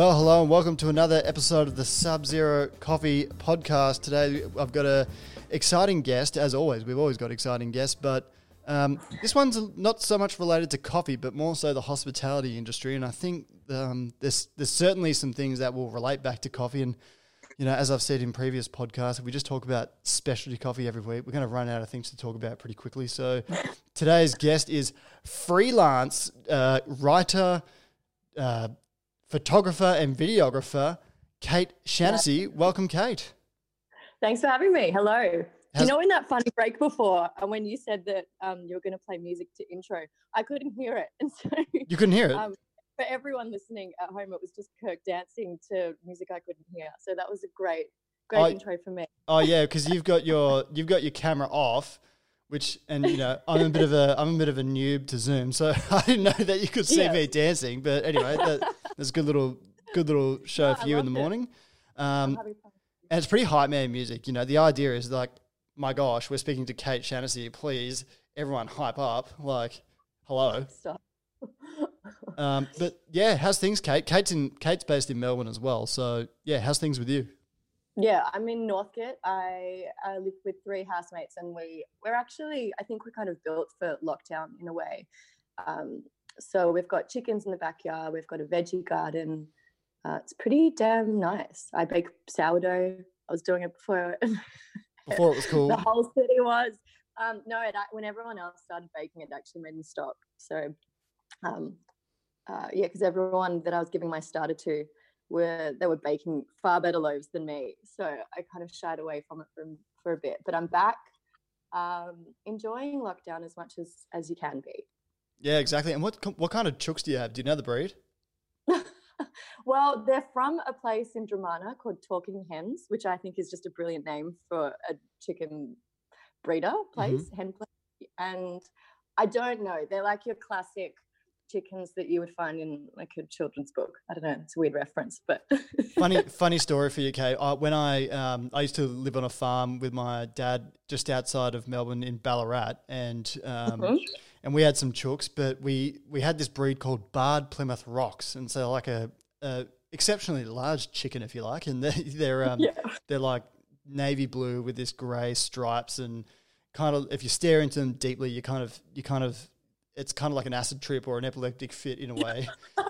Well, hello and welcome to another episode of the Sub Zero Coffee Podcast. Today I've got a exciting guest, as always. We've always got exciting guests, but um, this one's not so much related to coffee, but more so the hospitality industry. And I think um, there's there's certainly some things that will relate back to coffee. And you know, as I've said in previous podcasts, if we just talk about specialty coffee every week, we're going to run out of things to talk about pretty quickly. So today's guest is freelance uh, writer. Uh, photographer and videographer, Kate Shaughnessy. Yeah. Welcome, Kate. Thanks for having me. Hello. How's you know, in that funny break before, and uh, when you said that um, you were going to play music to intro, I couldn't hear it, and so you couldn't hear it. Um, for everyone listening at home, it was just Kirk dancing to music I couldn't hear. So that was a great, great oh, intro for me. Oh yeah, because you've got your you've got your camera off, which and you know I'm a bit of a I'm a bit of a noob to Zoom, so I didn't know that you could see yeah. me dancing. But anyway, that, that's a good little good little show for you in the morning. Um, and it's pretty hype man music. You know, the idea is like, my gosh, we're speaking to Kate Shaughnessy. Please, everyone, hype up. Like, hello. um, but yeah, how's things, Kate? Kate's in Kate's based in Melbourne as well. So yeah, how's things with you? Yeah, I'm in Northcote. I, I live with three housemates, and we we're actually I think we're kind of built for lockdown in a way. Um, so we've got chickens in the backyard. We've got a veggie garden. Uh, it's pretty damn nice. I bake sourdough. I was doing it before. before it was cool. the whole city was. Um, no, it, when everyone else started baking, it actually made me stop. So, um, uh, yeah, because everyone that I was giving my starter to were they were baking far better loaves than me. So I kind of shied away from it for, for a bit. But I'm back, um, enjoying lockdown as much as as you can be. Yeah, exactly. And what what kind of chooks do you have? Do you know the breed? well, they're from a place in Dromana called Talking Hens, which I think is just a brilliant name for a chicken breeder place, mm-hmm. hen place. And I don't know, they're like your classic chickens that you would find in like a children's book. I don't know, it's a weird reference, but funny funny story for you, Kate. Uh, when I um, I used to live on a farm with my dad just outside of Melbourne in Ballarat, and um, mm-hmm. and we had some chooks, but we we had this breed called Barred Plymouth Rocks, and so like a, a exceptionally large chicken, if you like, and they're they're um, yeah. they're like navy blue with this grey stripes and kind of if you stare into them deeply, you kind of you kind of it's kind of like an acid trip or an epileptic fit in a way.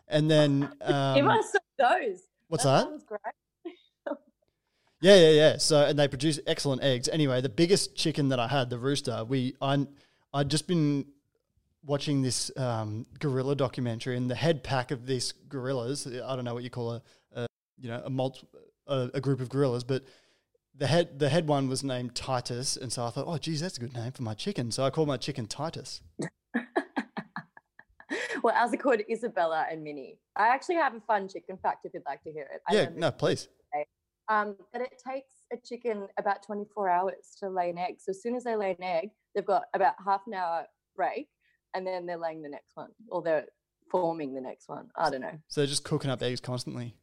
and then um, give us those. What's that? that? yeah, yeah, yeah. So and they produce excellent eggs. Anyway, the biggest chicken that I had, the rooster, we I I'd just been watching this um, gorilla documentary, and the head pack of these gorillas, I don't know what you call a, a you know a multi, a, a group of gorillas, but the head the head one was named Titus, and so I thought, oh, geez, that's a good name for my chicken. So I called my chicken Titus. well, ours are called Isabella and Minnie. I actually have a fun chicken fact if you'd like to hear it. yeah, no, please. Um, that it takes a chicken about 24 hours to lay an egg. So as soon as they lay an egg, they've got about half an hour break, and then they're laying the next one, or they're forming the next one. I don't know. So they're just cooking up eggs constantly.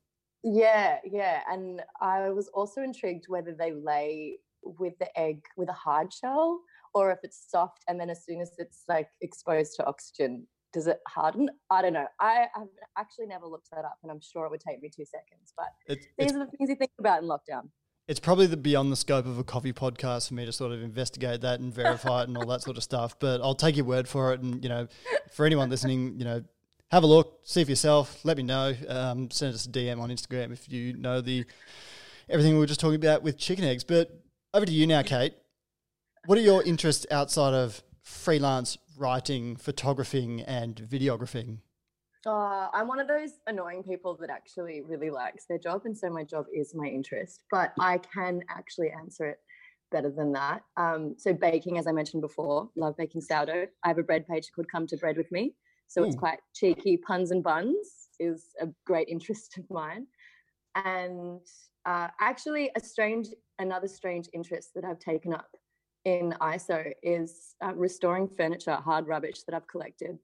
Yeah, yeah. And I was also intrigued whether they lay with the egg with a hard shell or if it's soft and then as soon as it's like exposed to oxygen does it harden? I don't know. I have actually never looked that up and i'm sure it would take me two seconds but it's, these it's, are the things you think about in lockdown. It's probably the beyond the scope of a coffee podcast for me to sort of investigate that and verify it and all that sort of stuff but i'll take your word for it and you know for anyone listening you know have a look see for yourself let me know um, send us a dm on instagram if you know the everything we were just talking about with chicken eggs but over to you now kate. What are your interests outside of freelance writing, photographing, and videographing? Uh, I'm one of those annoying people that actually really likes their job, and so my job is my interest. But I can actually answer it better than that. Um, so baking, as I mentioned before, love baking sourdough. I have a bread page called "Come to Bread with Me," so Ooh. it's quite cheeky. Puns and buns is a great interest of mine, and uh, actually a strange, another strange interest that I've taken up in ISO is uh, restoring furniture, hard rubbish that I've collected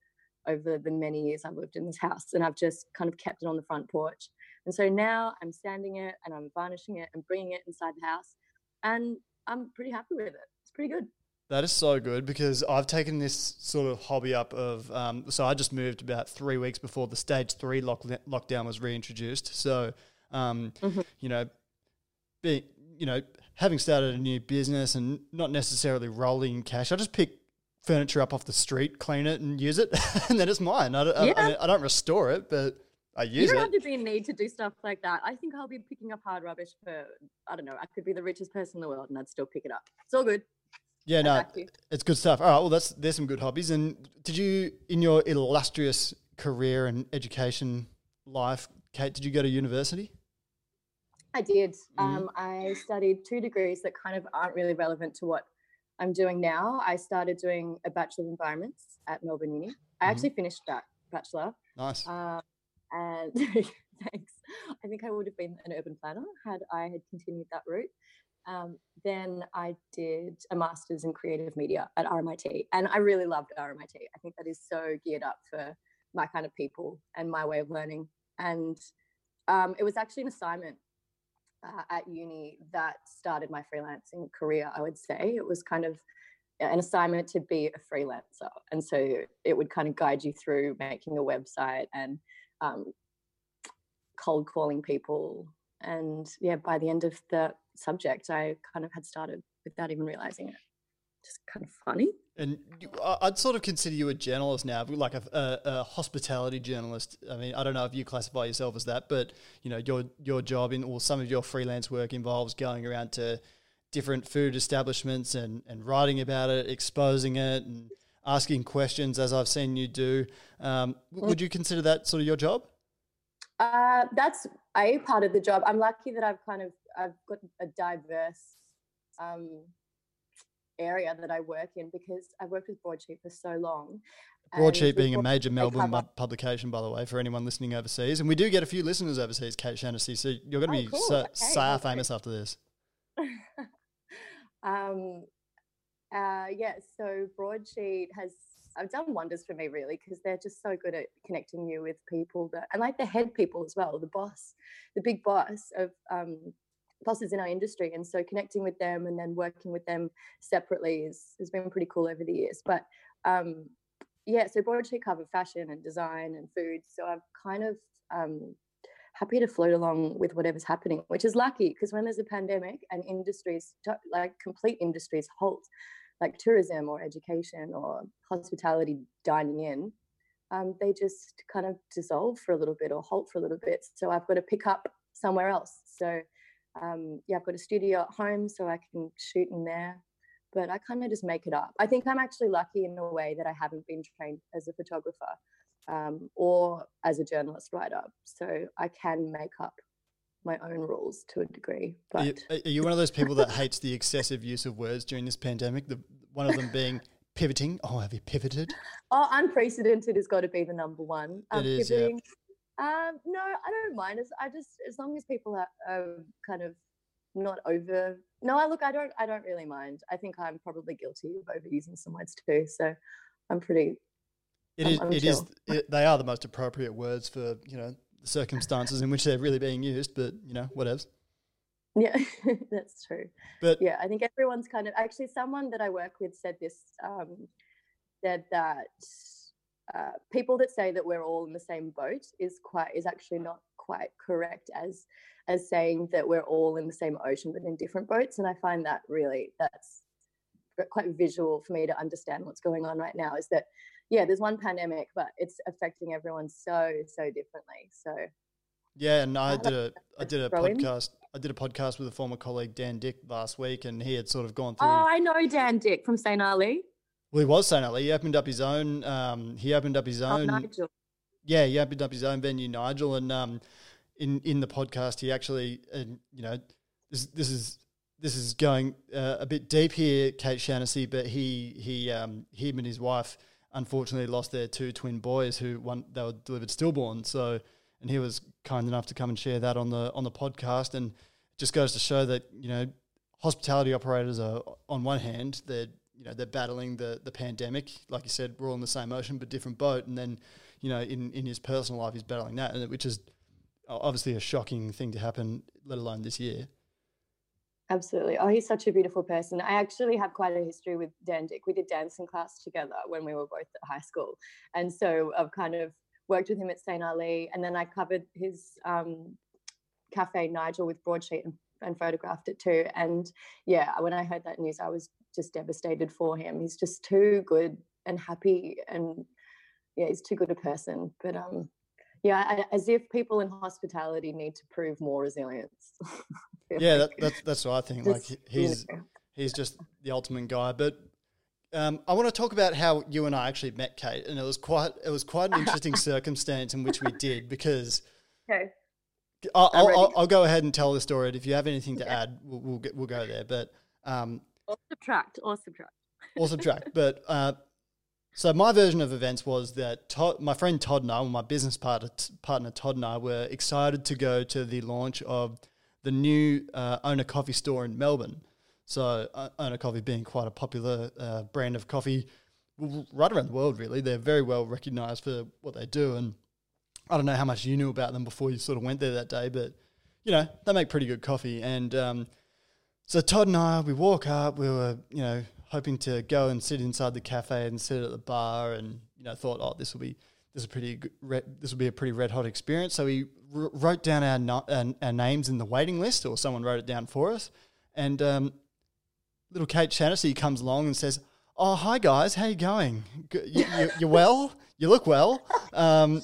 over the many years I've lived in this house. And I've just kind of kept it on the front porch. And so now I'm sanding it and I'm varnishing it and bringing it inside the house. And I'm pretty happy with it. It's pretty good. That is so good because I've taken this sort of hobby up of um, so I just moved about three weeks before the stage three lock, lockdown was reintroduced. So um, mm-hmm. you know, being you know having started a new business and not necessarily rolling in cash, I just pick furniture up off the street, clean it, and use it, and then it's mine. I don't, yeah. I, I, don't restore it, but I use it. You don't it. have to be in need to do stuff like that. I think I'll be picking up hard rubbish for I don't know. I could be the richest person in the world, and I'd still pick it up. It's all good. Yeah, no, it's good stuff. All right, well, that's there's some good hobbies. And did you, in your illustrious career and education life, Kate, did you go to university? I did. Mm-hmm. Um, I studied two degrees that kind of aren't really relevant to what I'm doing now. I started doing a Bachelor of Environments at Melbourne Uni. I mm-hmm. actually finished that bachelor. Nice. Um, and thanks. I think I would have been an urban planner had I had continued that route. Um, then I did a master's in creative media at RMIT, and I really loved RMIT. I think that is so geared up for my kind of people and my way of learning. And um, it was actually an assignment uh, at uni that started my freelancing career. I would say it was kind of an assignment to be a freelancer, and so it would kind of guide you through making a website and um, cold calling people. And yeah, by the end of the subject, I kind of had started without even realizing it. Just kind of funny. And I'd sort of consider you a journalist now, like a, a, a, hospitality journalist. I mean, I don't know if you classify yourself as that, but you know, your your job in or some of your freelance work involves going around to different food establishments and and writing about it, exposing it, and asking questions, as I've seen you do. Um, would you consider that sort of your job? Uh, that's a part of the job. I'm lucky that I've kind of I've got a diverse um, area that I work in because I've worked with Broadsheet for so long. Broadsheet being a major Melbourne cover. publication, by the way, for anyone listening overseas, and we do get a few listeners overseas, Kate Shaughnessy. So you're going to oh, be cool. so, okay. so famous after this. um, uh, yeah, so Broadsheet has I've done wonders for me really because they're just so good at connecting you with people that and like the head people as well, the boss, the big boss of um, bosses in our industry, and so connecting with them and then working with them separately is has been pretty cool over the years. But um, yeah, so broadsheet cover fashion and design and food, so I'm kind of um, happy to float along with whatever's happening, which is lucky because when there's a pandemic and industries like complete industries halt like tourism or education or hospitality dining in, um, they just kind of dissolve for a little bit or halt for a little bit. So I've got to pick up somewhere else. So um, yeah, I've got a studio at home so I can shoot in there, but I kind of just make it up. I think I'm actually lucky in a way that I haven't been trained as a photographer um, or as a journalist writer. So I can make up my own rules to a degree. But are you, are you one of those people that hates the excessive use of words during this pandemic? The one of them being pivoting. Oh, have you pivoted? Oh, unprecedented has got to be the number one. Um, it is, pivoting. Yeah. Um, no, I don't mind. As I just as long as people are, are kind of not over. No, I look. I don't. I don't really mind. I think I'm probably guilty of overusing some words too. So I'm pretty. It is. I'm, it is. It, they are the most appropriate words for you know the circumstances in which they're really being used. But you know, whatever. Yeah, that's true. But yeah, I think everyone's kind of actually someone that I work with said this um, said that uh, people that say that we're all in the same boat is quite is actually not quite correct as as saying that we're all in the same ocean but in different boats and i find that really that's quite visual for me to understand what's going on right now is that yeah there's one pandemic but it's affecting everyone so so differently so yeah and i did a i did a podcast I did a podcast with a former colleague, Dan Dick, last week, and he had sort of gone through. Oh, I know Dan Dick from St. Ali. Well, he was saying Ali. He opened up his own. Um, he opened up his oh, own. Nigel. Yeah, he opened up his own venue, Nigel, and um, in in the podcast, he actually, and you know, this this is this is going uh, a bit deep here, Kate Shaughnessy, but he he um, him and his wife unfortunately lost their two twin boys who one they were delivered stillborn. So and he was kind enough to come and share that on the on the podcast. And it just goes to show that you know hospitality operators are on one hand they're you know they're battling the the pandemic, like you said, we're all in the same ocean but different boat. And then you know in in his personal life he's battling that, and which is obviously a shocking thing to happen, let alone this year. Absolutely. Oh, he's such a beautiful person. I actually have quite a history with Dan Dick. We did dancing class together when we were both at high school. And so I've kind of worked with him at St. Ali. And then I covered his um, Cafe Nigel with broadsheet and, and photographed it too. And yeah, when I heard that news, I was just devastated for him. He's just too good and happy and yeah, he's too good a person. But um, yeah, as if people in hospitality need to prove more resilience. yeah, that, that's that's what I think. Just, like he's know. he's just the ultimate guy. But um, I want to talk about how you and I actually met, Kate, and it was quite it was quite an interesting circumstance in which we did because. Okay. I'll, I'll, I'll, go ahead and tell the story. If you have anything to add, we'll we'll, get, we'll go there. But um, or subtract, or subtract, or subtract. But uh, so my version of events was that Todd, my friend Todd and I, my business partner, partner Todd and I, were excited to go to the launch of the new uh, Ona Coffee store in Melbourne. So uh, Ona Coffee being quite a popular uh, brand of coffee right around the world, really. They're very well recognised for what they do, and I don't know how much you knew about them before you sort of went there that day, but you know they make pretty good coffee. And um, so Todd and I, we walk up, we were you know hoping to go and sit inside the cafe and sit at the bar, and you know thought, oh, this will be this is pretty this will be a pretty red hot experience. So we r- wrote down our, no, our, our names in the waiting list, or someone wrote it down for us, and um, little Kate Shaughnessy comes along and says, "Oh, hi guys, how you going? You, you, you well? You look well. Um,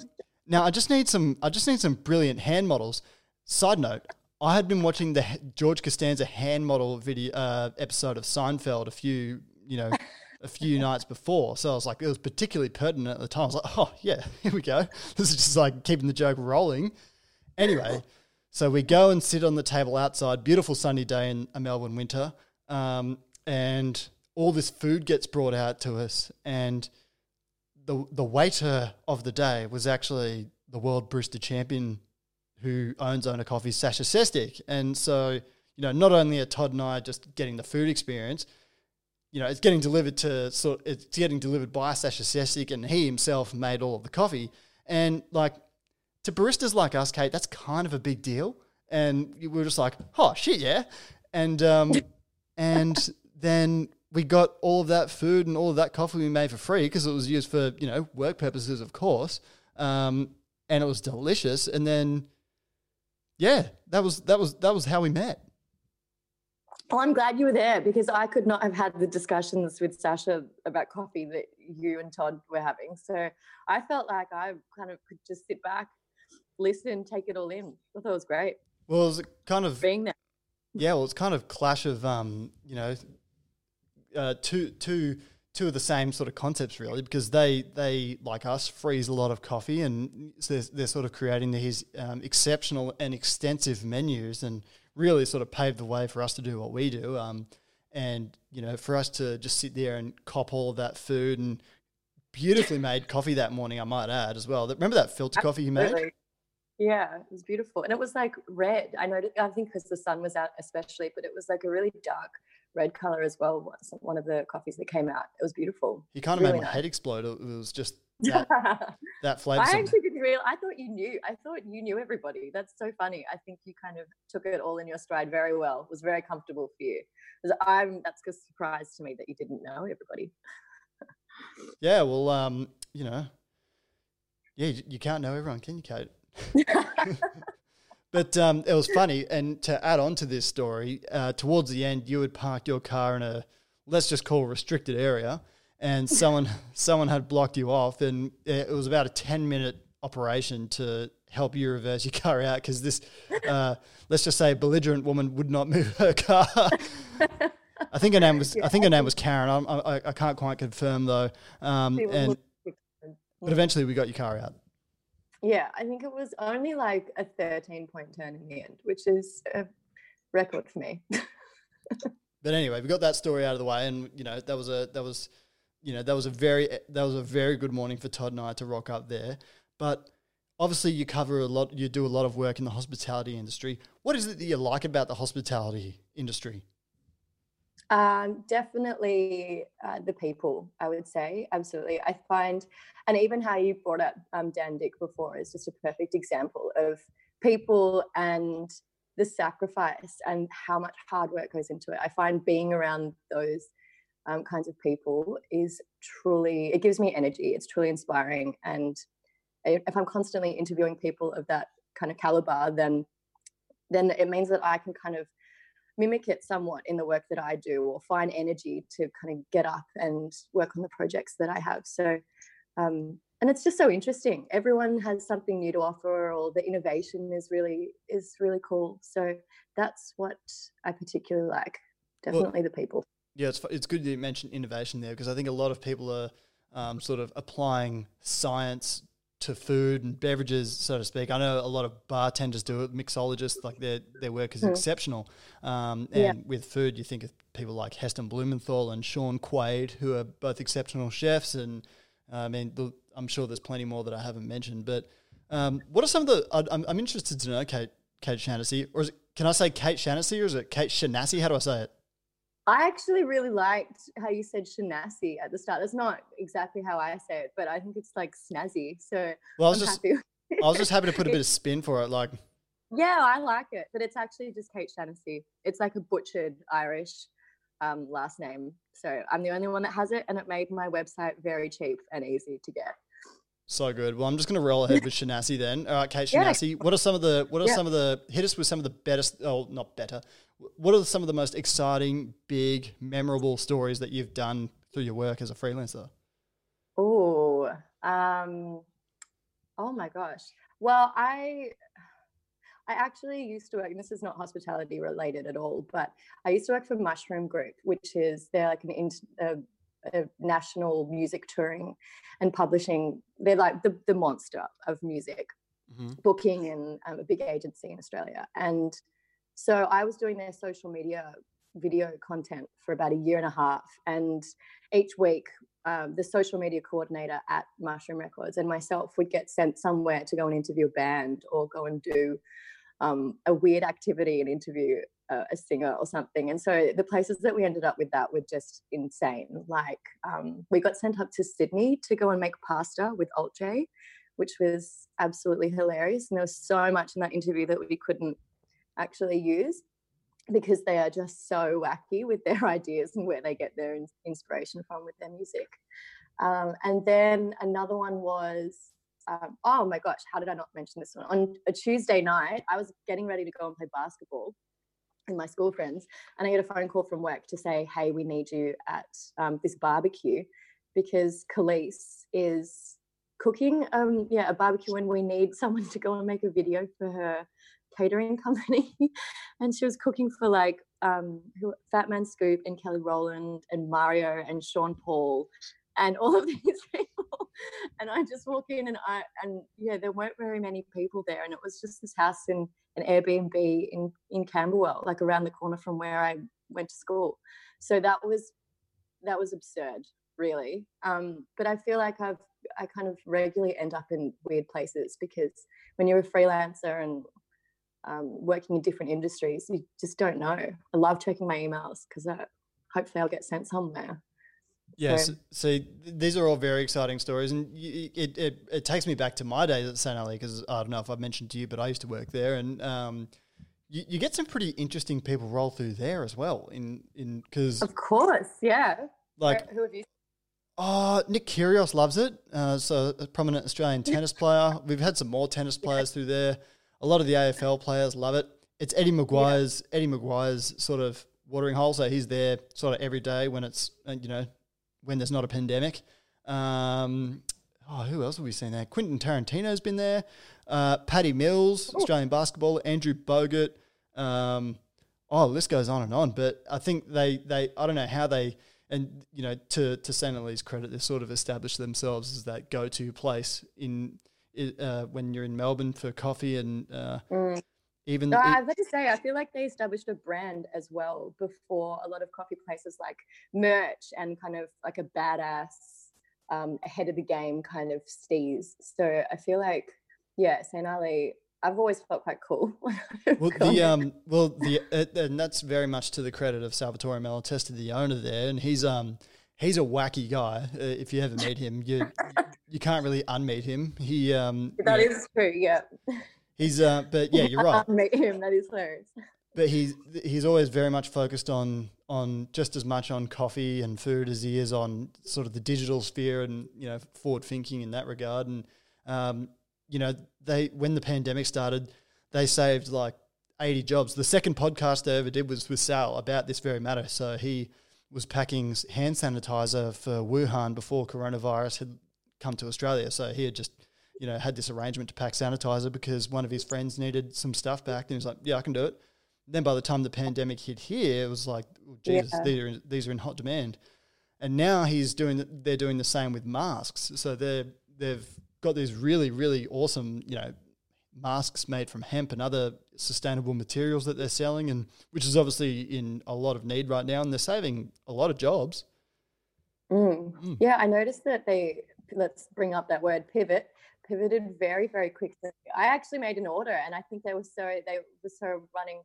now I just need some. I just need some brilliant hand models. Side note: I had been watching the George Costanza hand model video uh, episode of Seinfeld a few, you know, a few nights before. So I was like, it was particularly pertinent at the time. I was like, oh yeah, here we go. This is just like keeping the joke rolling. Anyway, so we go and sit on the table outside. Beautiful sunny day in a Melbourne winter, um, and all this food gets brought out to us. And the the waiter of the day was actually the world barista champion who owns Ona Coffee, Sasha Sestic. And so, you know, not only are Todd and I just getting the food experience, you know, it's getting delivered to sort it's getting delivered by Sasha Sestic and he himself made all of the coffee. And like to baristas like us, Kate, that's kind of a big deal. And we were just like, oh shit, yeah. And um and then we got all of that food and all of that coffee we made for free because it was used for, you know, work purposes, of course. Um, and it was delicious. And then yeah, that was that was that was how we met. Well, I'm glad you were there because I could not have had the discussions with Sasha about coffee that you and Todd were having. So I felt like I kind of could just sit back, listen, take it all in. I thought it was great. Well, it was kind of being there. Yeah, well, it's kind of clash of um, you know, uh, two two two of the same sort of concepts really because they they like us freeze a lot of coffee and they're, they're sort of creating these um, exceptional and extensive menus and really sort of paved the way for us to do what we do. Um, and you know for us to just sit there and cop all of that food and beautifully made coffee that morning I might add as well. Remember that filter coffee you made? Yeah it was beautiful. And it was like red. I know I think because the sun was out especially but it was like a really dark red color as well. One of the coffees that came out, it was beautiful. He kind of really made my nice. head explode. It was just that, that flavor. I actually didn't real. I thought you knew. I thought you knew everybody. That's so funny. I think you kind of took it all in your stride very well. It was very comfortable for you. I'm. That's a surprise to me that you didn't know everybody. yeah. Well, um, you know, yeah, you, you can't know everyone, can you, Kate? But um, it was funny. And to add on to this story, uh, towards the end, you had parked your car in a let's just call restricted area, and someone someone had blocked you off, and it was about a ten minute operation to help you reverse your car out because this, uh, let's just say, belligerent woman would not move her car. I think her name was I think her name was Karen. I, I, I can't quite confirm though. Um, and but eventually we got your car out. Yeah, I think it was only like a 13 point turn in the end, which is a record for me. but anyway, we got that story out of the way, and you know that was a that was you know that was a very eh, that was a very good morning for Todd and I to rock up there. But obviously, you cover a lot, you do a lot of work in the hospitality industry. What is it that you like about the hospitality industry? Um, definitely uh, the people, I would say. Absolutely. I find, and even how you brought up um, Dan Dick before is just a perfect example of people and the sacrifice and how much hard work goes into it. I find being around those um, kinds of people is truly it gives me energy. It's truly inspiring, and if I'm constantly interviewing people of that kind of caliber, then then it means that I can kind of mimic it somewhat in the work that I do or find energy to kind of get up and work on the projects that I have. So, um, and it's just so interesting. Everyone has something new to offer, or the innovation is really is really cool. So that's what I particularly like. Definitely well, the people. Yeah, it's it's good that you mentioned innovation there because I think a lot of people are um, sort of applying science to food and beverages, so to speak. I know a lot of bartenders do it, mixologists, like their their work is mm. exceptional. Um, and yeah. with food, you think of people like Heston Blumenthal and Shaun Quade, who are both exceptional chefs. And uh, I mean, the, I'm sure there's plenty more that I haven't mentioned. But um, what are some of the? I'm, I'm interested to know, Kate Kate Shaughnessy, or is it, can I say Kate Shaughnessy, or is it Kate Shanassi? How do I say it? I actually really liked how you said Shanassi at the start. That's not exactly how I say it, but I think it's like snazzy. So well, I was I'm just I was just happy to put a bit of spin for it, like. Yeah, I like it, but it's actually just Kate Shaughnessy. It's like a butchered Irish um, last name, so I'm the only one that has it, and it made my website very cheap and easy to get. So good. Well, I'm just going to roll ahead with Shanassi then. All right, Kate Shanassi. Yeah. What are some of the what are yeah. some of the hit us with some of the better? Oh, not better. What are some of the most exciting, big, memorable stories that you've done through your work as a freelancer? Oh, um, oh my gosh. Well, I I actually used to work, and this is not hospitality related at all, but I used to work for Mushroom Group, which is they're like an uh, national music touring and publishing. They're like the, the monster of music mm-hmm. booking and um, a big agency in Australia. And so I was doing their social media video content for about a year and a half. And each week, um, the social media coordinator at Mushroom Records and myself would get sent somewhere to go and interview a band or go and do um, a weird activity and interview a, a, singer or something. And so the places that we ended up with that were just insane. Like um, we got sent up to Sydney to go and make pasta with Alt J, which was absolutely hilarious. And there was so much in that interview that we couldn't actually use because they are just so wacky with their ideas and where they get their inspiration from with their music. Um, and then another one was um, oh my gosh, how did I not mention this one? On a Tuesday night, I was getting ready to go and play basketball with my school friends, and I get a phone call from work to say, hey, we need you at um, this barbecue because Khalees is cooking um, yeah, a barbecue and we need someone to go and make a video for her catering company. and she was cooking for like um, Fat Man Scoop and Kelly Rowland and Mario and Sean Paul and all of these people. And I just walk in and I and yeah, there weren't very many people there, and it was just this house in an Airbnb in in Camberwell, like around the corner from where I went to school. So that was that was absurd, really. Um, but I feel like I've I kind of regularly end up in weird places because when you're a freelancer and um, working in different industries, you just don't know. I love checking my emails because hopefully I'll get sent somewhere. Yes. So, so, these are all very exciting stories, and it, it, it takes me back to my days at St. Ali because I don't know if I've mentioned to you, but I used to work there, and um, you, you, get some pretty interesting people roll through there as well. In in because of course, yeah. Like who have you? Oh, Nick Kyrgios loves it. Uh, so a prominent Australian tennis player. We've had some more tennis players yeah. through there. A lot of the AFL players love it. It's Eddie McGuire's yeah. Eddie McGuire's sort of watering hole. So he's there sort of every day when it's uh, you know when there's not a pandemic. Um, oh, who else have we seen there? Quentin Tarantino's been there. Uh, Patty Mills, Australian basketball. Andrew Bogut. Um, oh, the list goes on and on. But I think they, they I don't know how they, and you know, to to St. Ali's credit, they've sort of established themselves as that go to place in uh, when you're in Melbourne for coffee and uh, mm. Even no, I've got to say, I feel like they established a brand as well before a lot of coffee places like merch and kind of like a badass, um, ahead of the game kind of steez. So I feel like, yeah, St. Ali, I've always felt quite cool. well, the um, well, the uh, and that's very much to the credit of Salvatore Malatesta, the owner there, and he's um, he's a wacky guy. Uh, if you ever meet him, you you can't really unmeet him. He um, that is true. Yeah He's, uh, but yeah, you're right. Meet him. That is hilarious. But he's he's always very much focused on on just as much on coffee and food as he is on sort of the digital sphere and you know forward thinking in that regard. And um, you know, they when the pandemic started, they saved like 80 jobs. The second podcast I ever did was with Sal about this very matter. So he was packing hand sanitizer for Wuhan before coronavirus had come to Australia. So he had just, you know, had this arrangement to pack sanitizer because one of his friends needed some stuff back. And he was like, yeah, I can do it. Then by the time the pandemic hit here, it was like, oh, Jesus, yeah. these, are, these are in hot demand. And now he's doing, they're doing the same with masks. So they're, they've got these really, really awesome, you know, masks made from hemp and other sustainable materials that they're selling, and which is obviously in a lot of need right now, and they're saving a lot of jobs. Mm. Mm. Yeah, I noticed that they let's bring up that word pivot pivoted very very quickly. I actually made an order, and I think they were so they were so running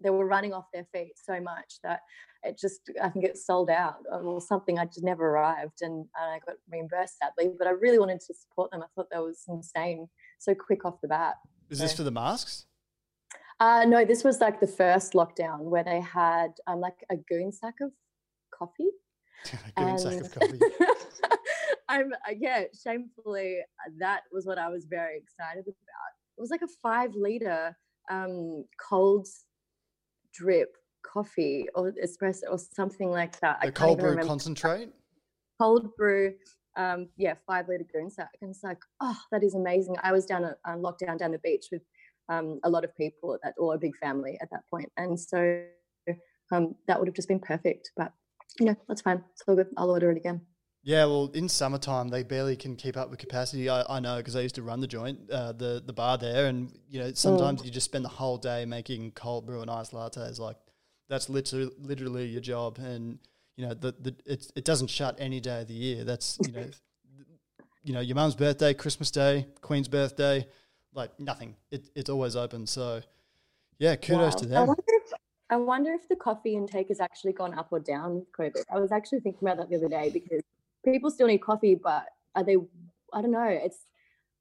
they were running off their feet so much that it just I think it sold out or something. I just never arrived, and, and I got reimbursed sadly. But I really wanted to support them. I thought that was insane, so quick off the bat. Is so. this for the masks? Uh, no, this was like the first lockdown where they had um, like a goon sack of coffee. goon and... sack of coffee. I'm uh, yeah, shamefully, uh, that was what I was very excited about. It was like a five liter um, cold drip coffee or espresso or something like that. The cold brew concentrate. Cold brew um, yeah, five liter goon sack. And it's like, oh, that is amazing. I was down at um, lockdown down the beach with um, a lot of people at that, or a big family at that point. And so um, that would have just been perfect. But, you know, that's fine. It's all good. I'll order it again. Yeah, well, in summertime they barely can keep up with capacity. I, I know because I used to run the joint, uh, the the bar there, and you know sometimes mm. you just spend the whole day making cold brew and iced lattes. Like that's literally literally your job, and you know, the, the it, it doesn't shut any day of the year. That's you know, you know, your mum's birthday, Christmas Day, Queen's birthday, like nothing. It, it's always open. So, yeah, kudos wow. to them. I wonder, if, I wonder if the coffee intake has actually gone up or down with COVID. I was actually thinking about that the other day because people still need coffee, but are they? I don't know. It's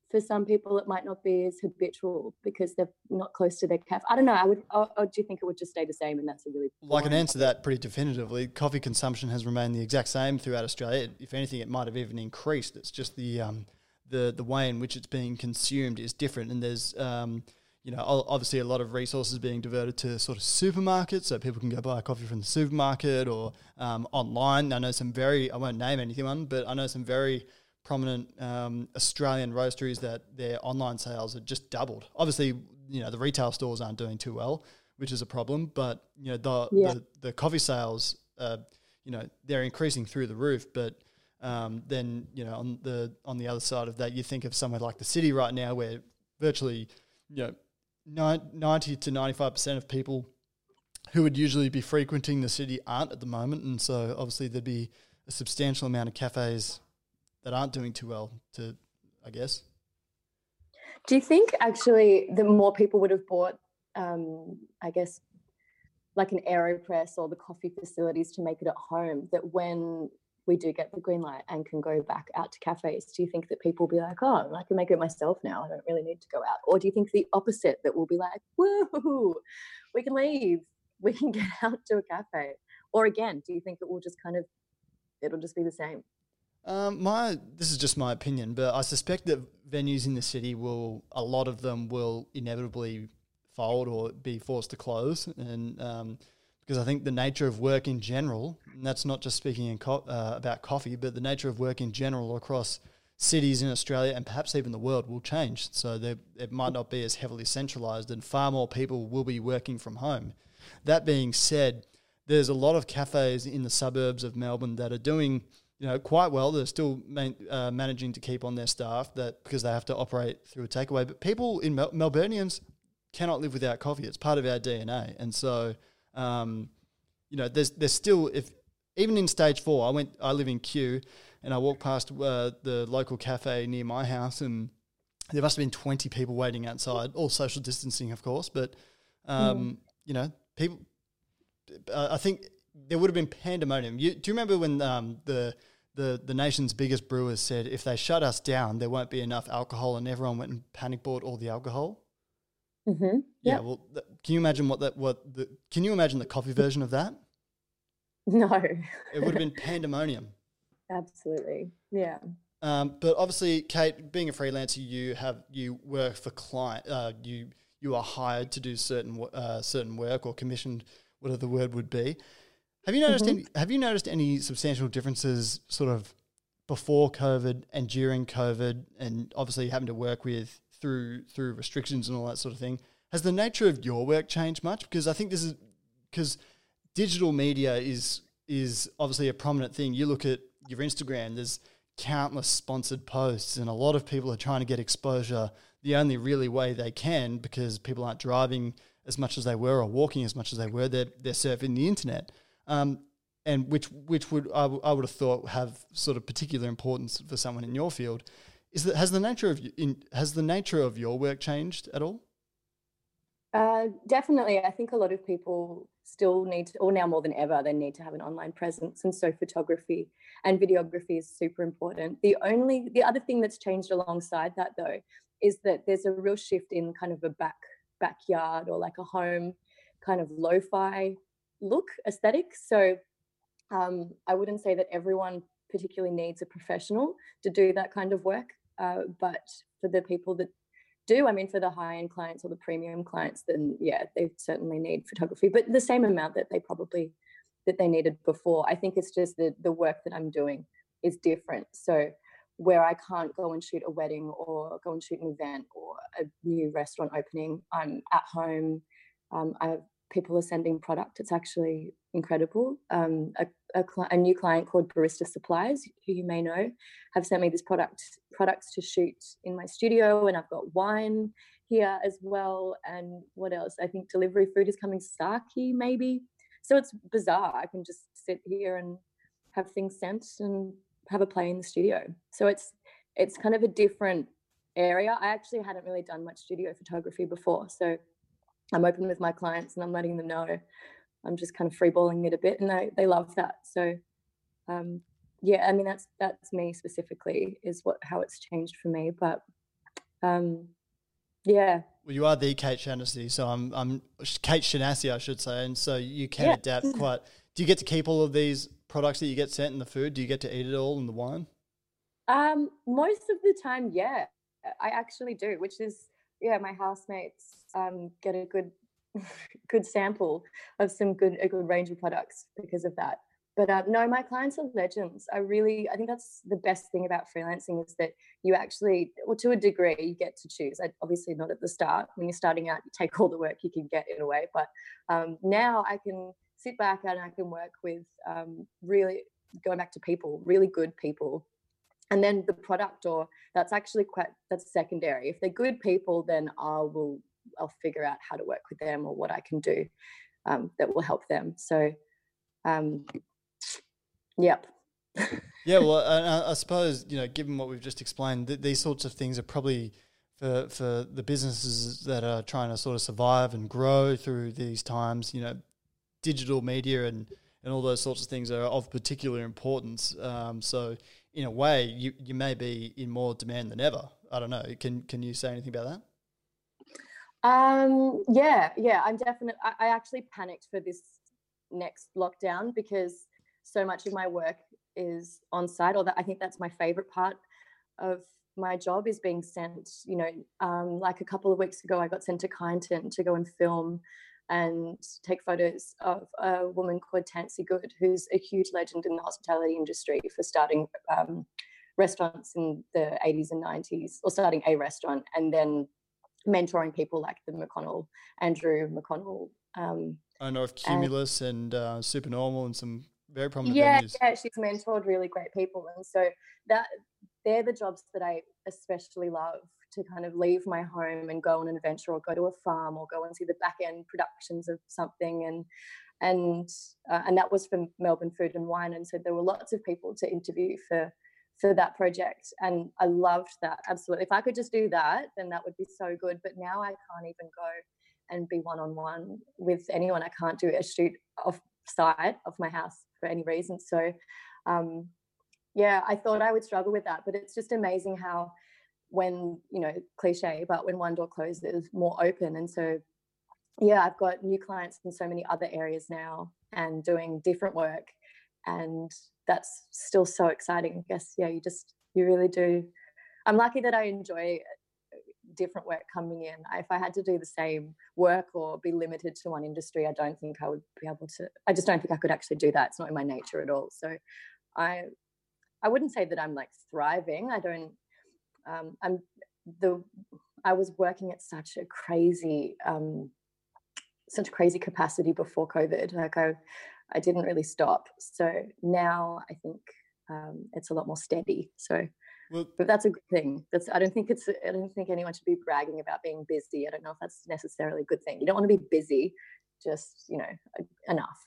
for some people it might not be as habitual because they're not close to their cafe. I don't know. I would. Or, or, do you think it would just stay the same? And that's a really. Well, I can answer that pretty definitively. Coffee consumption has remained the exact same throughout Australia. If anything, it might have even increased. It's just the um, the the way in which it's being consumed is different, and there's um, you know obviously a lot of resources being diverted to sort of supermarkets, so people can go buy coffee from the supermarket or um, online. I know some very I won't name anyone, but I know some very prominent um, Australian roasteries that their online sales have just doubled. Obviously, you know the retail stores aren't doing too well, which is a problem. But you know the yeah. the, the, coffee sales, uh, you know, they're increasing through the roof. But um, then you know on the on the other side of that, you think of somewhere like the city right now, where virtually you know ninety to ninety five percent of people who would usually be frequenting the city aren't at the moment, and so obviously there'd be a substantial amount of cafes that aren't doing too well to I guess. Do you think actually the more people would have bought um, I guess like an AeroPress or the coffee facilities to make it at home that when we do get the green light and can go back out to cafes, do you think that people will be like, oh, I can make it myself now. I don't really need to go out? Or do you think the opposite that will be like, woo, we can leave, we can get out to a cafe? Or again, do you think it will just kind of, it'll just be the same? Um, my this is just my opinion, but I suspect that venues in the city will a lot of them will inevitably fold or be forced to close, and um, because I think the nature of work in general, and that's not just speaking co- uh, about coffee, but the nature of work in general across cities in Australia and perhaps even the world will change. So it might not be as heavily centralized, and far more people will be working from home. That being said, there's a lot of cafes in the suburbs of Melbourne that are doing you know, quite well. They're still man, uh, managing to keep on their staff that because they have to operate through a takeaway. But people in Mel- Melburnians cannot live without coffee. It's part of our DNA, and so um, you know, there's there's still if even in stage four, I went. I live in Kew, and I walked past uh, the local cafe near my house, and there must have been twenty people waiting outside, all social distancing, of course. But um, mm. you know, people. Uh, I think there would have been pandemonium. You, do you remember when um, the the the nation's biggest brewers said if they shut us down, there won't be enough alcohol, and everyone went and panic bought all the alcohol? Mm-hmm. Yep. Yeah. Well, th- can you imagine what that what the can you imagine the coffee version of that? No. It would have been pandemonium. Absolutely. Yeah. Um, but obviously, Kate, being a freelancer, you have you work for client. Uh, you you are hired to do certain uh, certain work or commissioned, whatever the word would be. Have you noticed Mhm. any? Have you noticed any substantial differences, sort of before COVID and during COVID, and obviously having to work with through through restrictions and all that sort of thing? Has the nature of your work changed much? Because I think this is because digital media is is obviously a prominent thing. You look at your Instagram, there's countless sponsored posts, and a lot of people are trying to get exposure the only really way they can because people aren't driving as much as they were or walking as much as they were. They're they're surfing the internet, um, and which which would I, w- I would have thought have sort of particular importance for someone in your field. Is that has the nature of in, has the nature of your work changed at all? Uh, definitely. I think a lot of people still need to, or now more than ever, they need to have an online presence. And so photography and videography is super important. The only, the other thing that's changed alongside that though, is that there's a real shift in kind of a back, backyard or like a home kind of lo-fi look aesthetic. So um, I wouldn't say that everyone particularly needs a professional to do that kind of work. Uh, but for the people that do, I mean, for the high end clients or the premium clients, then yeah, they certainly need photography, but the same amount that they probably that they needed before. I think it's just the the work that I'm doing is different. So where I can't go and shoot a wedding or go and shoot an event or a new restaurant opening, I'm at home. Um, I people are sending product. It's actually incredible. Um, a, a, cli- a new client called Barista Supplies, who you may know, have sent me this product products to shoot in my studio, and I've got wine here as well. And what else? I think delivery food is coming Starkey, maybe. So it's bizarre. I can just sit here and have things sent and have a play in the studio. So it's it's kind of a different area. I actually hadn't really done much studio photography before, so I'm open with my clients and I'm letting them know. I'm just kind of freeballing it a bit, and they they love that. So, um, yeah, I mean that's that's me specifically is what how it's changed for me. But um, yeah, Well, you are the Kate Shanasy, so I'm I'm Kate Shanasy, I should say, and so you can Yeah. adapt quite. Do you get to keep all of these products that you get sent in the food? Do you get to eat it all in the wine? Um, most of the time, yeah, I actually do, which is yeah, my housemates um, get a good good sample of some good a good range of products because of that. But uh, no, my clients are legends. I really, I think that's the best thing about freelancing is that you actually, well, to a degree, you get to choose. I, obviously, not at the start. When you're starting out, you take all the work you can get in a way. But um, now I can sit back and I can work with um, really going back to people, really good people and then the product or that's actually quite that's secondary if they're good people then i will i'll figure out how to work with them or what i can do um, that will help them so um, yep Yeah, well, I, I suppose you know, given what we've just explained, th- these sorts of things are probably for for the businesses that are trying to sort of survive and grow through these times. You know, digital media and and all those sorts of things are of particular importance. Um, so, in a way, you you may be in more demand than ever. I don't know. Can can you say anything about that? Um, yeah, yeah, I'm definitely. I, I actually panicked for this next lockdown because so much of my work is on site, or that I think that's my favorite part of my job is being sent. You know, um, like a couple of weeks ago, I got sent to Kyneton to go and film and take photos of a woman called Tansy Good, who's a huge legend in the hospitality industry for starting um, restaurants in the 80s and 90s, or starting a restaurant, and then mentoring people like the McConnell, Andrew McConnell. Um, I know of Cumulus and uh, Supernormal and some very prominent yeah, venues. yeah, she's mentored really great people, and so that they're the jobs that I especially love to kind of leave my home and go on an adventure or go to a farm or go and see the back end productions of something and and uh, and that was for Melbourne Food and Wine, and so there were lots of people to interview for for that project, and I loved that absolutely. If I could just do that, then that would be so good. But now I can't even go and be one on one with anyone. I can't do a shoot off site of my house for any reason. So, um, yeah, I thought I would struggle with that, but it's just amazing how when you know cliche but when one door closes more open and so yeah i've got new clients in so many other areas now and doing different work and that's still so exciting i guess yeah you just you really do. I'm lucky that i enjoy uh, different work coming in. If i had to do the same work or be limited to one industry i don't think i would be able to i just don't think i could actually do that. It's not in my nature at all. So i i wouldn't say that i'm like thriving. I don't um, I'm the I was working at such a crazy um, such a crazy capacity before COVID. Like I I didn't really stop. So now I think um, it's a lot more steady. So well, but that's a good thing. That's I don't think it's I don't think anyone should be bragging about being busy. I don't know if that's necessarily a good thing. You don't want to be busy, just you know enough.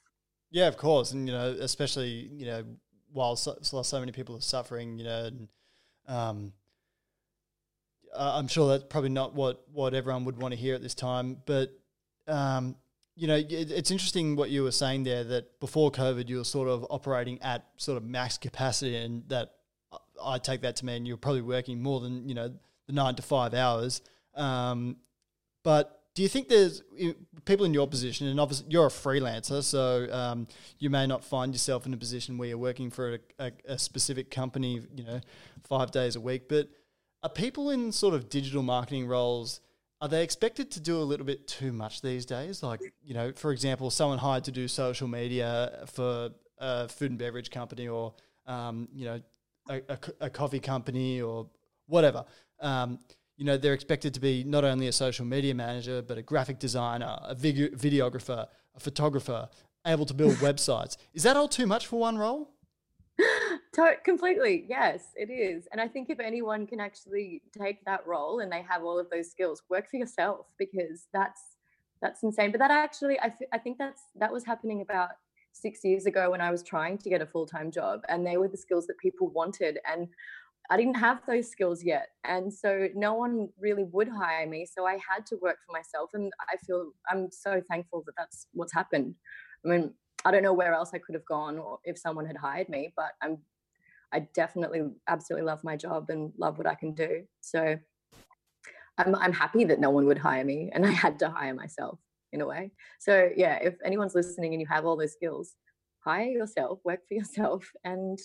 Yeah, of course, and you know especially you know while so, so many people are suffering, you know, and um, I'm sure that's probably not what what everyone would want to hear at this time, but um, you know, it, it's interesting what you were saying there that before COVID, you were sort of operating at sort of max capacity, and that I take that to mean you're probably working more than you know the nine to five hours. Um, but do you think there's people in your position, and obviously you're a freelancer, so um, you may not find yourself in a position where you're working for a, a, a specific company, you know, five days a week, but are people in sort of digital marketing roles are they expected to do a little bit too much these days? Like you know for example someone hired to do social media for a food and beverage company or um, you know a, a, a, coffee company or whatever. Um, you know they're expected to be not only a social media manager but a graphic designer a video, videographer a photographer able to build websites. Is that all too much for one role completely yes it is and i think if anyone can actually take that role and they have all of those skills work for yourself because that's that's insane but that actually I, I think that's that was happening about six years ago when i was trying to get a full-time job and they were the skills that people wanted and i didn't have those skills yet and so no one really would hire me so i had to work for myself and i feel i'm so thankful that that's what's happened. I mean I don't know where else I could have gone or if someone had hired me, but I'm I definitely absolutely love my job and love what I can do. So I'm I'm happy that no one would hire me and I had to hire myself in a way. So yeah, if anyone's listening and you have all those skills, hire yourself, work for yourself and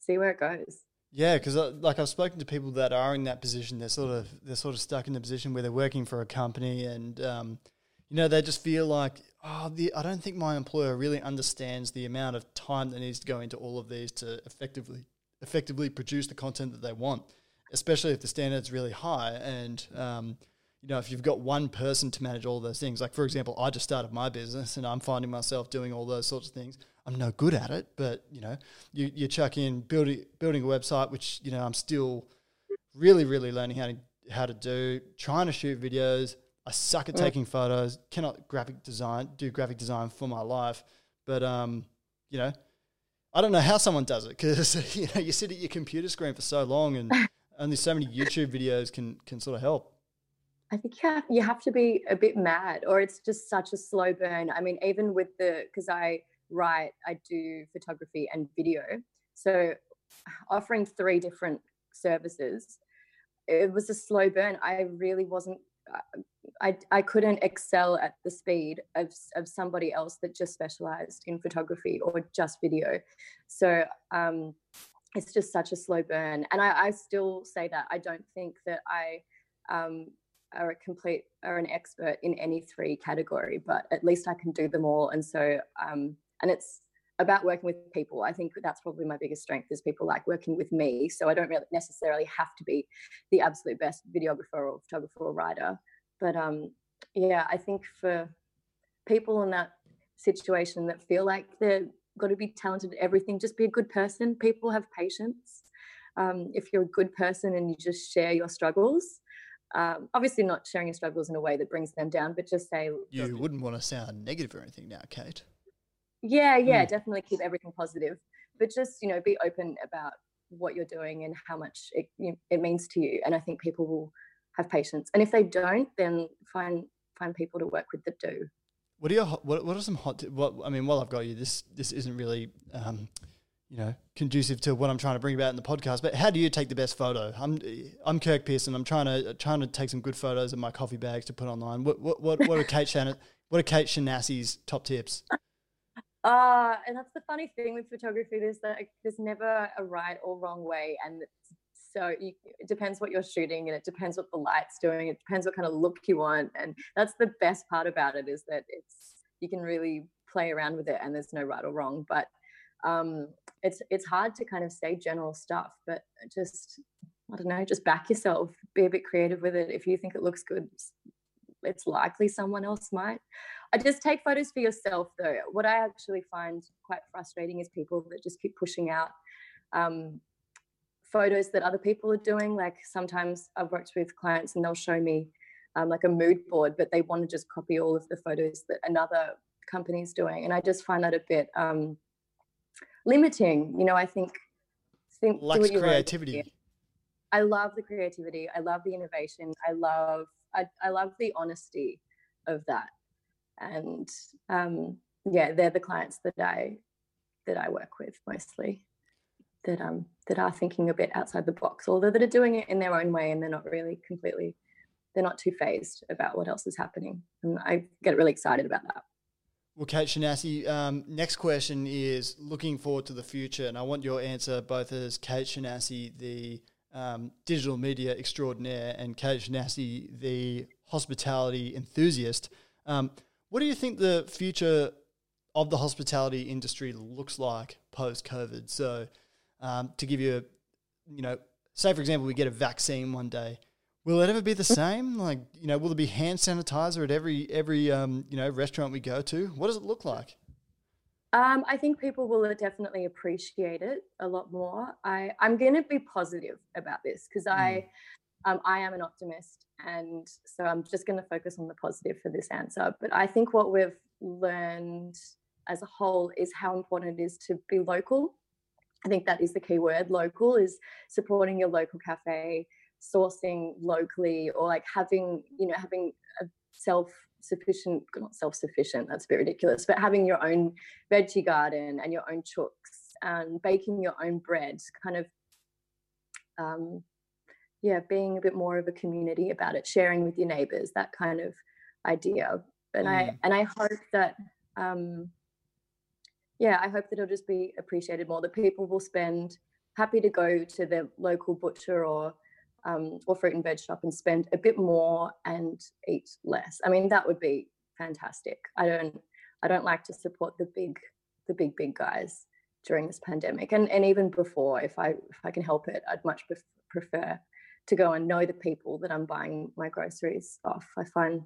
see where it goes. Yeah, because uh, like I've spoken to people that are in that position. They're sort of they're sort of stuck in a position where they're working for a company, and um, you know they just feel like oh, the, I don't think my employer really understands the amount of time that needs to go into all of these to effectively effectively produce the content that they want, especially if the standard's really high. And um, you know, if you've got one person to manage all those things, like for example, I just started my business and I'm finding myself doing all those sorts of things. I'm no good at it, but you know, you, you chuck in building building a website, which you know I'm still really really learning how to how to do, trying to shoot videos. I suck at mm. taking photos. Cannot graphic design do graphic design for my life, but um, you know, I don't know how someone does it because you know you sit at your computer screen for so long, and only so many YouTube videos can can sort of help. I think you have, you have to be a bit mad, or it's just such a slow burn. I mean, even with the because I write, I do photography and video, so offering three different services, it was a slow burn. I really wasn't I, I couldn't excel at the speed of, of somebody else that just specialized in photography or just video. So um, it's just such a slow burn. And I, I still say that I don't think that I um, are a complete or an expert in any three category, but at least I can do them all. And so, um, and it's about working with people. I think that's probably my biggest strength is people like working with me. So I don't really necessarily have to be the absolute best videographer or photographer or writer. But um, yeah, I think for people in that situation that feel like they've got to be talented at everything, just be a good person. People have patience. Um, if you're a good person and you just share your struggles, um, obviously not sharing your struggles in a way that brings them down, but just say you wouldn't want to sound negative or anything now, Kate. Yeah, yeah, mm. definitely keep everything positive, but just you know be open about what you're doing and how much it you it means to you. And I think people will have patience. And if they don't, then find find people to work with that do. What are your what, what are some hot? What I mean, while I've got you, this this isn't really um, you know, conducive to what I'm trying to bring about in the podcast. But how do you take the best photo? I'm I'm Kirk Pearson. I'm trying to trying to take some good photos of my coffee bags to put online. What what what, what are Kate Shannon? What are Kate Shanasy's top tips? Uh, and that's the funny thing with photography There's that there's never a right or wrong way, and so you, it depends what you're shooting, and it depends what the light's doing. It depends what kind of look you want, and that's the best part about it is that it's you can really play around with it, and there's no right or wrong. But um, it's it's hard to kind of say general stuff, but just I don't know, just back yourself, be a bit creative with it. If you think it looks good, it's likely someone else might. I just take photos for yourself though. What I actually find quite frustrating is people that just keep pushing out um, photos that other people are doing. Like sometimes I've worked with clients and they'll show me um, like a mood board, but they want to just copy all of the photos that another company is doing. And I just find that a bit um, limiting. You know, I think think lacks creativity. I love the creativity. I love the innovation. I love I, I love the honesty of that. And um, yeah, they're the clients that I that I work with mostly that um that are thinking a bit outside the box, although that are doing it in their own way and they're not really completely they're not too phased about what else is happening. And I get really excited about that. Well, Kate Shanasy, um, next question is looking forward to the future, and I want your answer both as Kate Shanasy, the um, digital media extraordinaire, and Kate Shanasy, the hospitality enthusiast. Um, what do you think the future of the hospitality industry looks like post COVID? So, um, to give you, a, you know, say for example, we get a vaccine one day. Will it ever be the same? Like, you know, will there be hand sanitizer at every every um, you know restaurant we go to? What does it look like? Um, I think people will definitely appreciate it a lot more. I I'm going to be positive about this because I mm. um, I am an optimist, and so I'm just going to focus on the positive for this answer. But I think what we've learned as a whole is how important it is to be local. I think that is the key word. Local is supporting your local cafe, sourcing locally or like having you know having a self sufficient not self sufficient that's a bit ridiculous but having your own veggie garden and your own chooks and baking your own bread kind of um yeah being a bit more of a community about it sharing with your neighbors that kind of idea and mm. i and i hope that um yeah i hope that it'll just be appreciated more that people will spend happy to go to their local butcher or um, or fruit and veg shop and spend a bit more and eat less. I mean, that would be fantastic. I don't I don't like to support the big the big big guys during this pandemic and and even before if I if I can help it I'd much prefer to go and know the people that I'm buying my groceries off. I find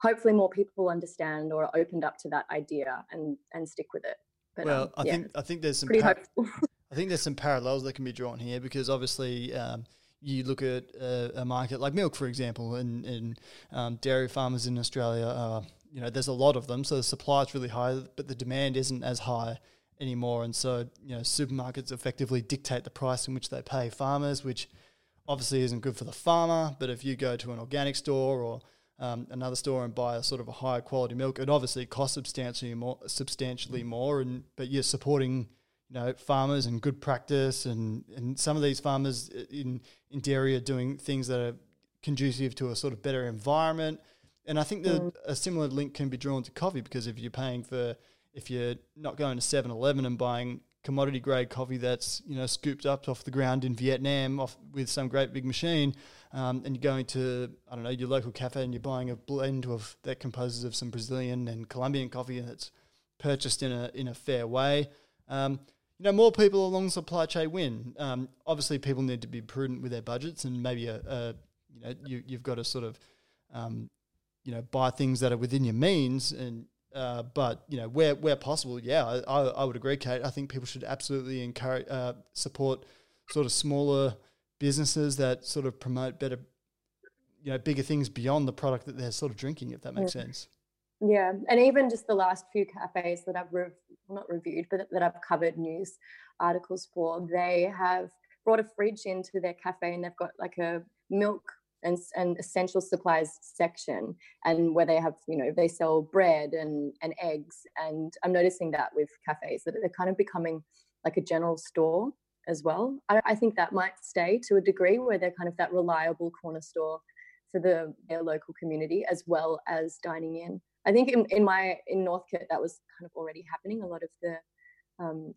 hopefully more people understand or are opened up to that idea and and stick with it. But, well, um, I yeah, think I think there's some par- I think there's some parallels that can be drawn here because obviously um, you look at a, a, market like milk, for example, and, and um, dairy farmers in Australia, are, you know, there's a lot of them, so the supply is really high, but the demand isn't as high anymore, and so you know, supermarkets effectively dictate the price in which they pay farmers, which obviously isn't good for the farmer. But if you go to an organic store or um, another store and buy a sort of a higher quality milk, it obviously costs substantially more, substantially more, and but you're supporting you know farmers and good practice and and some of these farmers in in dairy are doing things that are conducive to a sort of better environment and I think that mm. a similar link can be drawn to coffee because if you're paying for if you're not going to 7-Eleven and buying commodity grade coffee that's you know scooped up off the ground in Vietnam off with some great big machine um, and you're going to I don't know your local cafe and you're buying a blend of that composes of some Brazilian and Colombian coffee and it's purchased in a in a fair way um, you know, more people along the supply chain win. Um, obviously, people need to be prudent with their budgets, and maybe a, a you know you, you've got to sort of um, you know buy things that are within your means. And uh, but you know where where possible, yeah, I, I would agree, Kate. I think people should absolutely encourage uh, support sort of smaller businesses that sort of promote better, you know, bigger things beyond the product that they're sort of drinking. If that makes yeah. sense. Yeah, and even just the last few cafes that I've not reviewed, but that I've covered news articles for, they have brought a fridge into their cafe and they've got like a milk and, and essential supplies section, and where they have you know they sell bread and and eggs, and I'm noticing that with cafes that they're kind of becoming like a general store as well. I, I think that might stay to a degree where they're kind of that reliable corner store for the their local community as well as dining in. I think in, in my in Northcote that was kind of already happening. A lot of the um,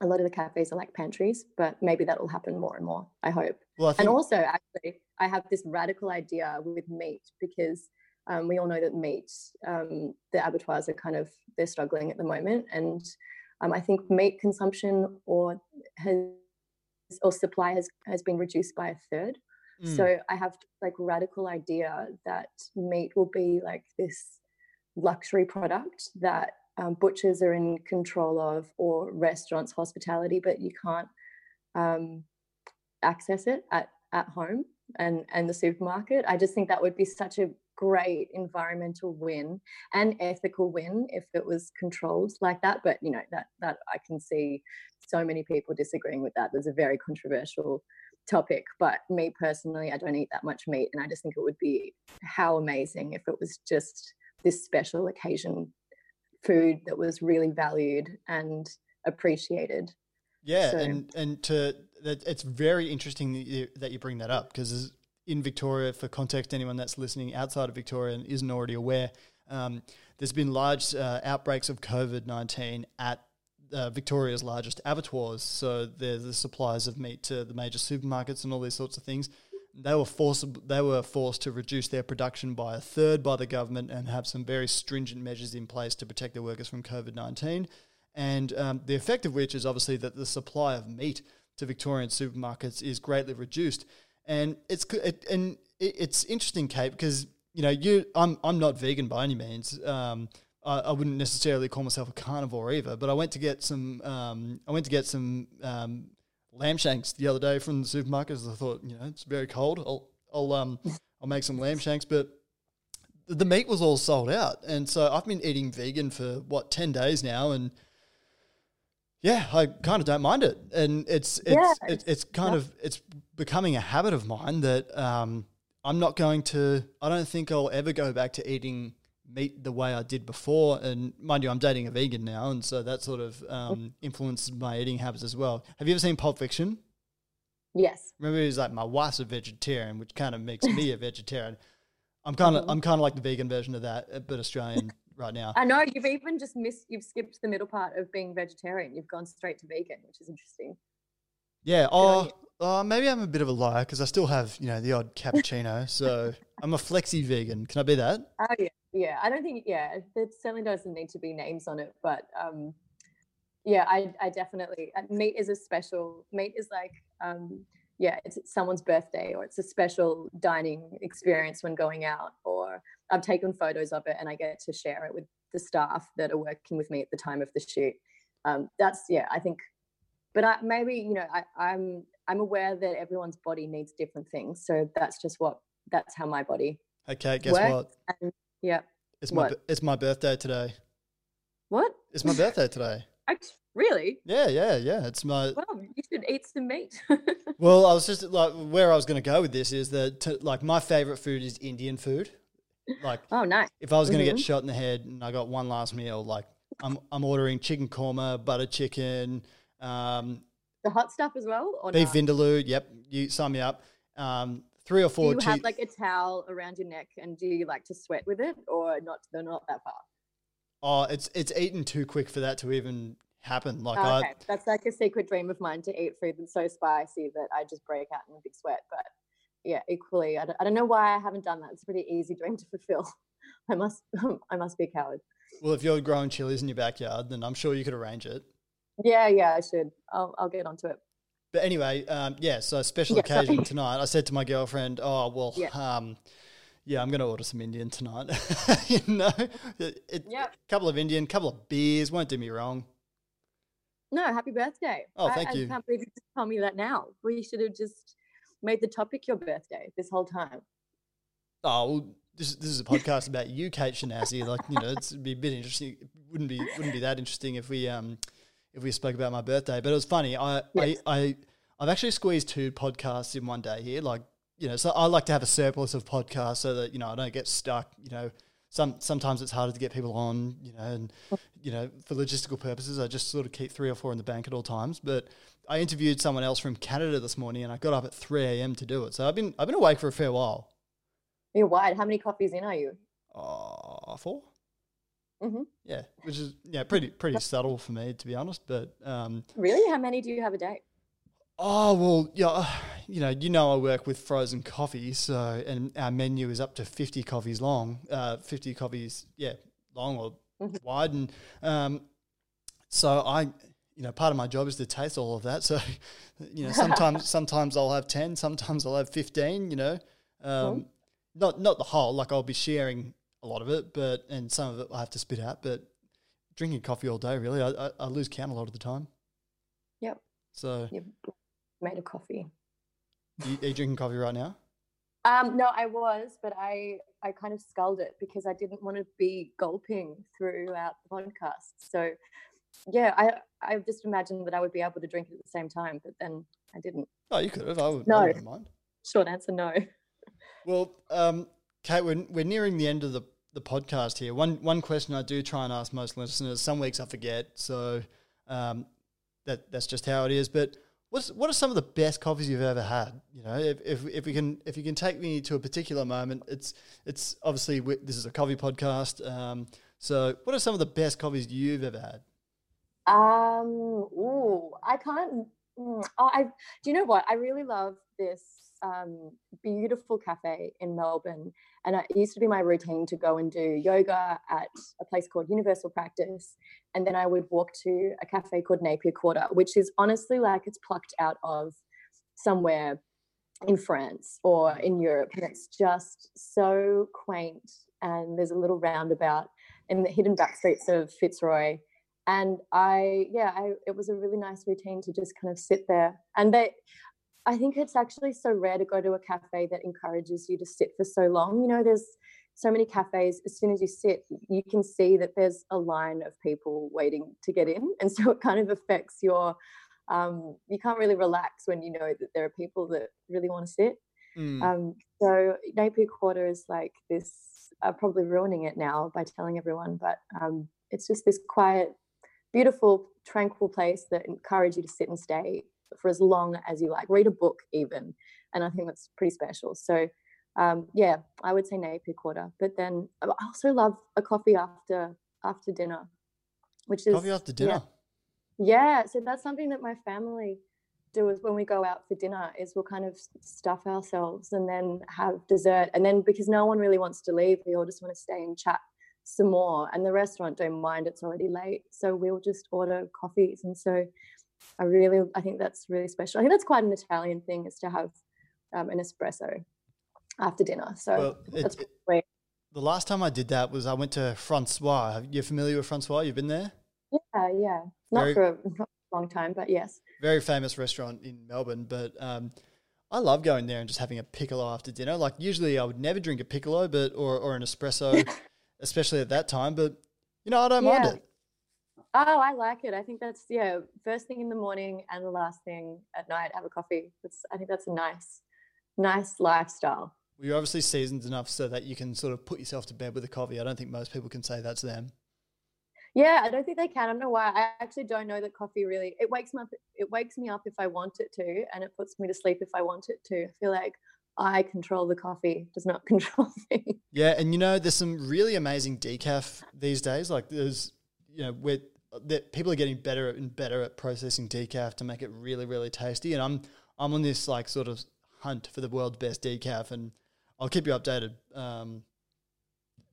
a lot of the cafes are like pantries, but maybe that will happen more and more. I hope. Well, I think- and also, actually, I have this radical idea with meat because um, we all know that meat, um, the abattoirs are kind of they're struggling at the moment, and um, I think meat consumption or has or supply has has been reduced by a third. Mm. So I have like radical idea that meat will be like this luxury product that um, butchers are in control of or restaurants, hospitality, but you can't um, access it at, at home and, and the supermarket. I just think that would be such a great environmental win and ethical win if it was controlled like that. But you know, that that I can see so many people disagreeing with that. There's a very controversial topic. But me personally, I don't eat that much meat. And I just think it would be how amazing if it was just this special occasion food that was really valued and appreciated. Yeah, so. and and to it's very interesting that you, that you bring that up because in Victoria, for context, anyone that's listening outside of Victoria and isn't already aware, um, there's been large uh, outbreaks of COVID nineteen at uh, Victoria's largest abattoirs. So they're the suppliers of meat to the major supermarkets and all these sorts of things they were forced they were forced to reduce their production by a third by the government and have some very stringent measures in place to protect their workers from COVID nineteen. And um, the effect of which is obviously that the supply of meat to Victorian supermarkets is greatly reduced. And it's it, and it's interesting, Kate, because you know you I'm I'm not vegan by any means. Um, I, I, wouldn't necessarily call myself a carnivore either, but I went to get some um, I went to get some um, lamb shanks the other day from the supermarket. I thought, you know, it's very cold. I'll I'll um I'll make some lamb shanks, but the meat was all sold out, and so I've been eating vegan for what ten days now, and yeah, I kind of don't mind it, and it's it's yeah, it's, it's, kind yeah. of it's becoming a habit of mine that um, I'm not going to. I don't think I'll ever go back to eating meat the way I did before. And mind you, I'm dating a vegan now, and so that sort of um, influences my eating habits as well. Have you ever seen Pulp Fiction? Yes. Remember, he's like my wife's a vegetarian, which kind of makes me a vegetarian. I'm kind of mm-hmm. I'm kind of like the vegan version of that, uh, but Australian right now. I know you've even just missed you've skipped the middle part of being vegetarian. You've gone straight to vegan, which is interesting. Yeah. Oh, uh, maybe I'm a bit of a liar because I still have you know the odd cappuccino. so I'm a flexi vegan. Can I be that? Oh yeah yeah i don't think yeah there certainly doesn't need to be names on it but um yeah i i definitely uh, meat is a special meat is like um yeah it's someone's birthday or it's a special dining experience when going out or i've taken photos of it and i get to share it with the staff that are working with me at the time of the shoot um that's yeah i think but I, maybe you know I, i'm i'm aware that everyone's body needs different things so that's just what that's how my body okay guess what and yeah. It's my what? it's my birthday today. What? It's my birthday today. really? Yeah, yeah, yeah. It's my. Well, you should eat some meat. well, I was just like where I was going to go with this is that to, like my favorite food is Indian food. Like, oh, nice. If I was going to mm-hmm. get shot in the head and I got one last meal, like I'm I'm ordering chicken korma, butter chicken, um, the hot stuff as well, or beef not? vindaloo. Yep, you sum me up. Um, three or four. Do you have like a towel around your neck, and do you like to sweat with it, or not? They're not that far. Oh, it's it's eaten too quick for that to even happen. Like, oh, okay, I, that's like a secret dream of mine to eat food that's so spicy that I just break out in a big sweat. But yeah, equally, I don't, I don't know why I haven't done that. It's a pretty easy dream to fulfill. I must I must be a coward. Well, if you're growing chilies in your backyard, then I'm sure you could arrange it. Yeah, yeah, I should. I'll I'll get onto it. But anyway, um, yeah. So special yeah, occasion tonight. I said to my girlfriend, "Oh well, yeah, um, yeah I'm going to order some Indian tonight." you know, it, yeah. couple of Indian, a couple of beers. Won't do me wrong. No, happy birthday! Oh, thank I, you. I can't believe you just told me that now. We should have just made the topic your birthday this whole time. Oh well, this, this is a podcast about you, Kate Shanasy. Like you know, it'd be a bit interesting. It wouldn't be wouldn't be that interesting if we um if we spoke about my birthday. But it was funny. I, yes. I, I, I've actually squeezed two podcasts in one day here. Like, you know, so I like to have a surplus of podcasts so that, you know, I don't get stuck, you know, some sometimes it's harder to get people on, you know, and you know for logistical purposes, I just sort of keep three or four in the bank at all times. But I interviewed someone else from Canada this morning, and I got up at three a.m. to do it. So I've been I've been awake for a fair while. You're wide. How many coffees in are you? Uh, 4 Mm-hmm. Yeah, which is yeah pretty pretty subtle for me to be honest. But um, Really? How many do you have a day? Oh well, yeah, you know, you know, I work with frozen coffee, so and our menu is up to fifty coffees long, uh, fifty coffees, yeah, long or Mhm. wide, and um, so I, you know, part of my job is to taste all of that. So, you know, sometimes sometimes I'll have ten, sometimes I'll have fifteen. You know, um, Cool. not not the whole. Like I'll be sharing a lot of it, but and some of it I have to spit out. But drinking coffee all day, really, I, I, I lose count a lot of the time. Yep. So, You made a coffee. you, are you drinking coffee right now? Um, no, I was, but I I kind of sculled it because I didn't want to be gulping throughout the podcast. So yeah, I I just imagined that I would be able to drink it at the same time, but then I didn't. Oh, you could have. I, would, No. I wouldn't mind. Short answer, no. Well, um, Kate, we're, we're nearing the end of the, the podcast here. One one question I do try and ask most listeners. Some weeks I forget, so um, that that's just how it is. But what's what are some of the best coffees you've ever had? You know, if, if, if we can if you can take me to a particular moment, it's it's obviously we, this is a coffee podcast. Um, so, what are some of the best coffees you've ever had? Um, ooh, I can't. mm, Oh, I. Do you know what? I really love this um, beautiful cafe in Melbourne, and it used to be my routine to go and do yoga at a place called Universal Practice, and then I would walk to a cafe called Napier Quarter, which is honestly like it's plucked out of somewhere in France or in Europe, and it's just so quaint. And there's a little roundabout in the hidden back streets of Fitzroy and i yeah I, it was a really nice routine to just kind of sit there and they i think it's actually so rare to go to a cafe that encourages you to sit for so long you know there's so many cafes as soon as you sit you can see that there's a line of people waiting to get in and so it kind of affects your um, you can't really relax when you know that there are people that really want to sit Mm. um, so Napier Quarter is like this. I'm probably ruining it now by telling everyone, but um, it's just this quiet, beautiful, tranquil place that encourages you to sit and stay for as long as you like. Read a book even, and I think that's pretty special. So um, yeah, I would say Napier Quarter. But then I also love a coffee after after dinner, which is Coffee after dinner. Yeah, so that's something that my family do is when we go out for dinner is we'll kind of stuff ourselves and then have dessert and then because no one really wants to leave we all just want to stay and chat some more and the restaurant don't mind it's already late so we'll just order coffees and so I really I think that's really special I think that's quite an Italian thing is to have um, an espresso after dinner so Well, that's it- probably The last time I did that was I went to France-Soir. You're familiar with France-Soir? You've been there? yeah yeah not Very- for a not a long time but yes very famous restaurant in Melbourne, but um, I love going there and just having a piccolo after dinner. Like usually I would never drink a piccolo, but or, or an espresso, especially at that time. But you know I don't mind it. Oh, I like it. I think that's yeah, first thing in the morning and the last thing at night. Have a coffee. That's I think that's a nice, nice lifestyle. Well, you're obviously seasoned enough so that you can sort of put yourself to bed with a coffee. I don't think most people can say that's them. Yeah, I don't think they can. I don't know why. I actually don't know that coffee really. It wakes me up. It wakes me up if I want it to, and it puts me to sleep if I want it to. I feel like I control the coffee. It does not control me. Yeah, and you know, there's some really amazing decaf these days. Like there's, you know, where that people are getting better and better at processing decaf to make it really, really tasty. And I'm I'm on this like sort of hunt for the world's best decaf, and I'll keep you updated. Um,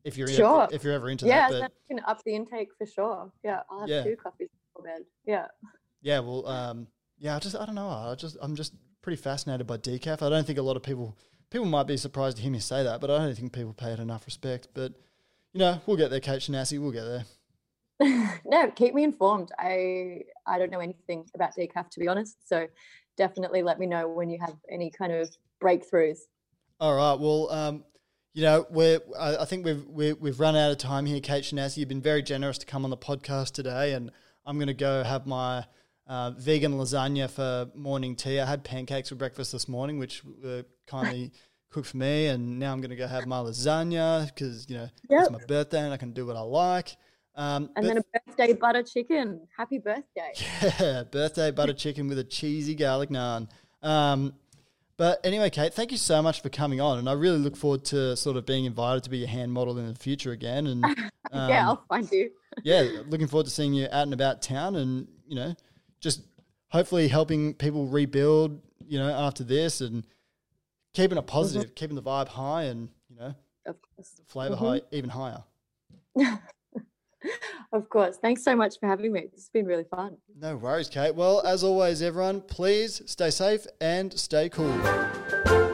if you're Sure. if you're ever into yeah, that, so but can up the intake for sure. Yeah, I'll have Yeah. two coffees before bed. Yeah. yeah, well, um, yeah, I just I don't know. I just I'm just pretty fascinated by decaf. I don't think a lot of people people might be surprised to hear me say that, but I don't think people pay it enough respect. But you know, we'll get there, Kate Shanasy. We'll get there. no, keep me informed. I I don't know anything about decaf to be honest. So definitely let me know when you have any kind of breakthroughs. All right. Well, um, you know, we're I, I think we've we, we've run out of time here, Kate Shanasy. You've been very generous to come on the podcast today, and I'm going to go have my uh, vegan lasagna for morning tea. I had pancakes for breakfast this morning, which were kindly cooked for me, and now I'm going to go have my lasagna because you know Yep. it's my birthday and I can do what I like. Um, And then a birthday butter chicken. Happy birthday. yeah, birthday butter chicken with a cheesy garlic naan. Um, but anyway, Kate, thank you so much for coming on, and I really look forward to sort of being invited to be a hand model in the future again. And um, yeah, I'll find you. yeah, looking forward to seeing you out and about town, and you know, just hopefully helping people rebuild, you know, after this, and keeping it positive, keeping the vibe high, and you know, Of course. flavor Mhm. high, even higher. Of course. Thanks so much for having me. Has been really fun. No worries, Kate. Well, as always, everyone, please stay safe and stay cool.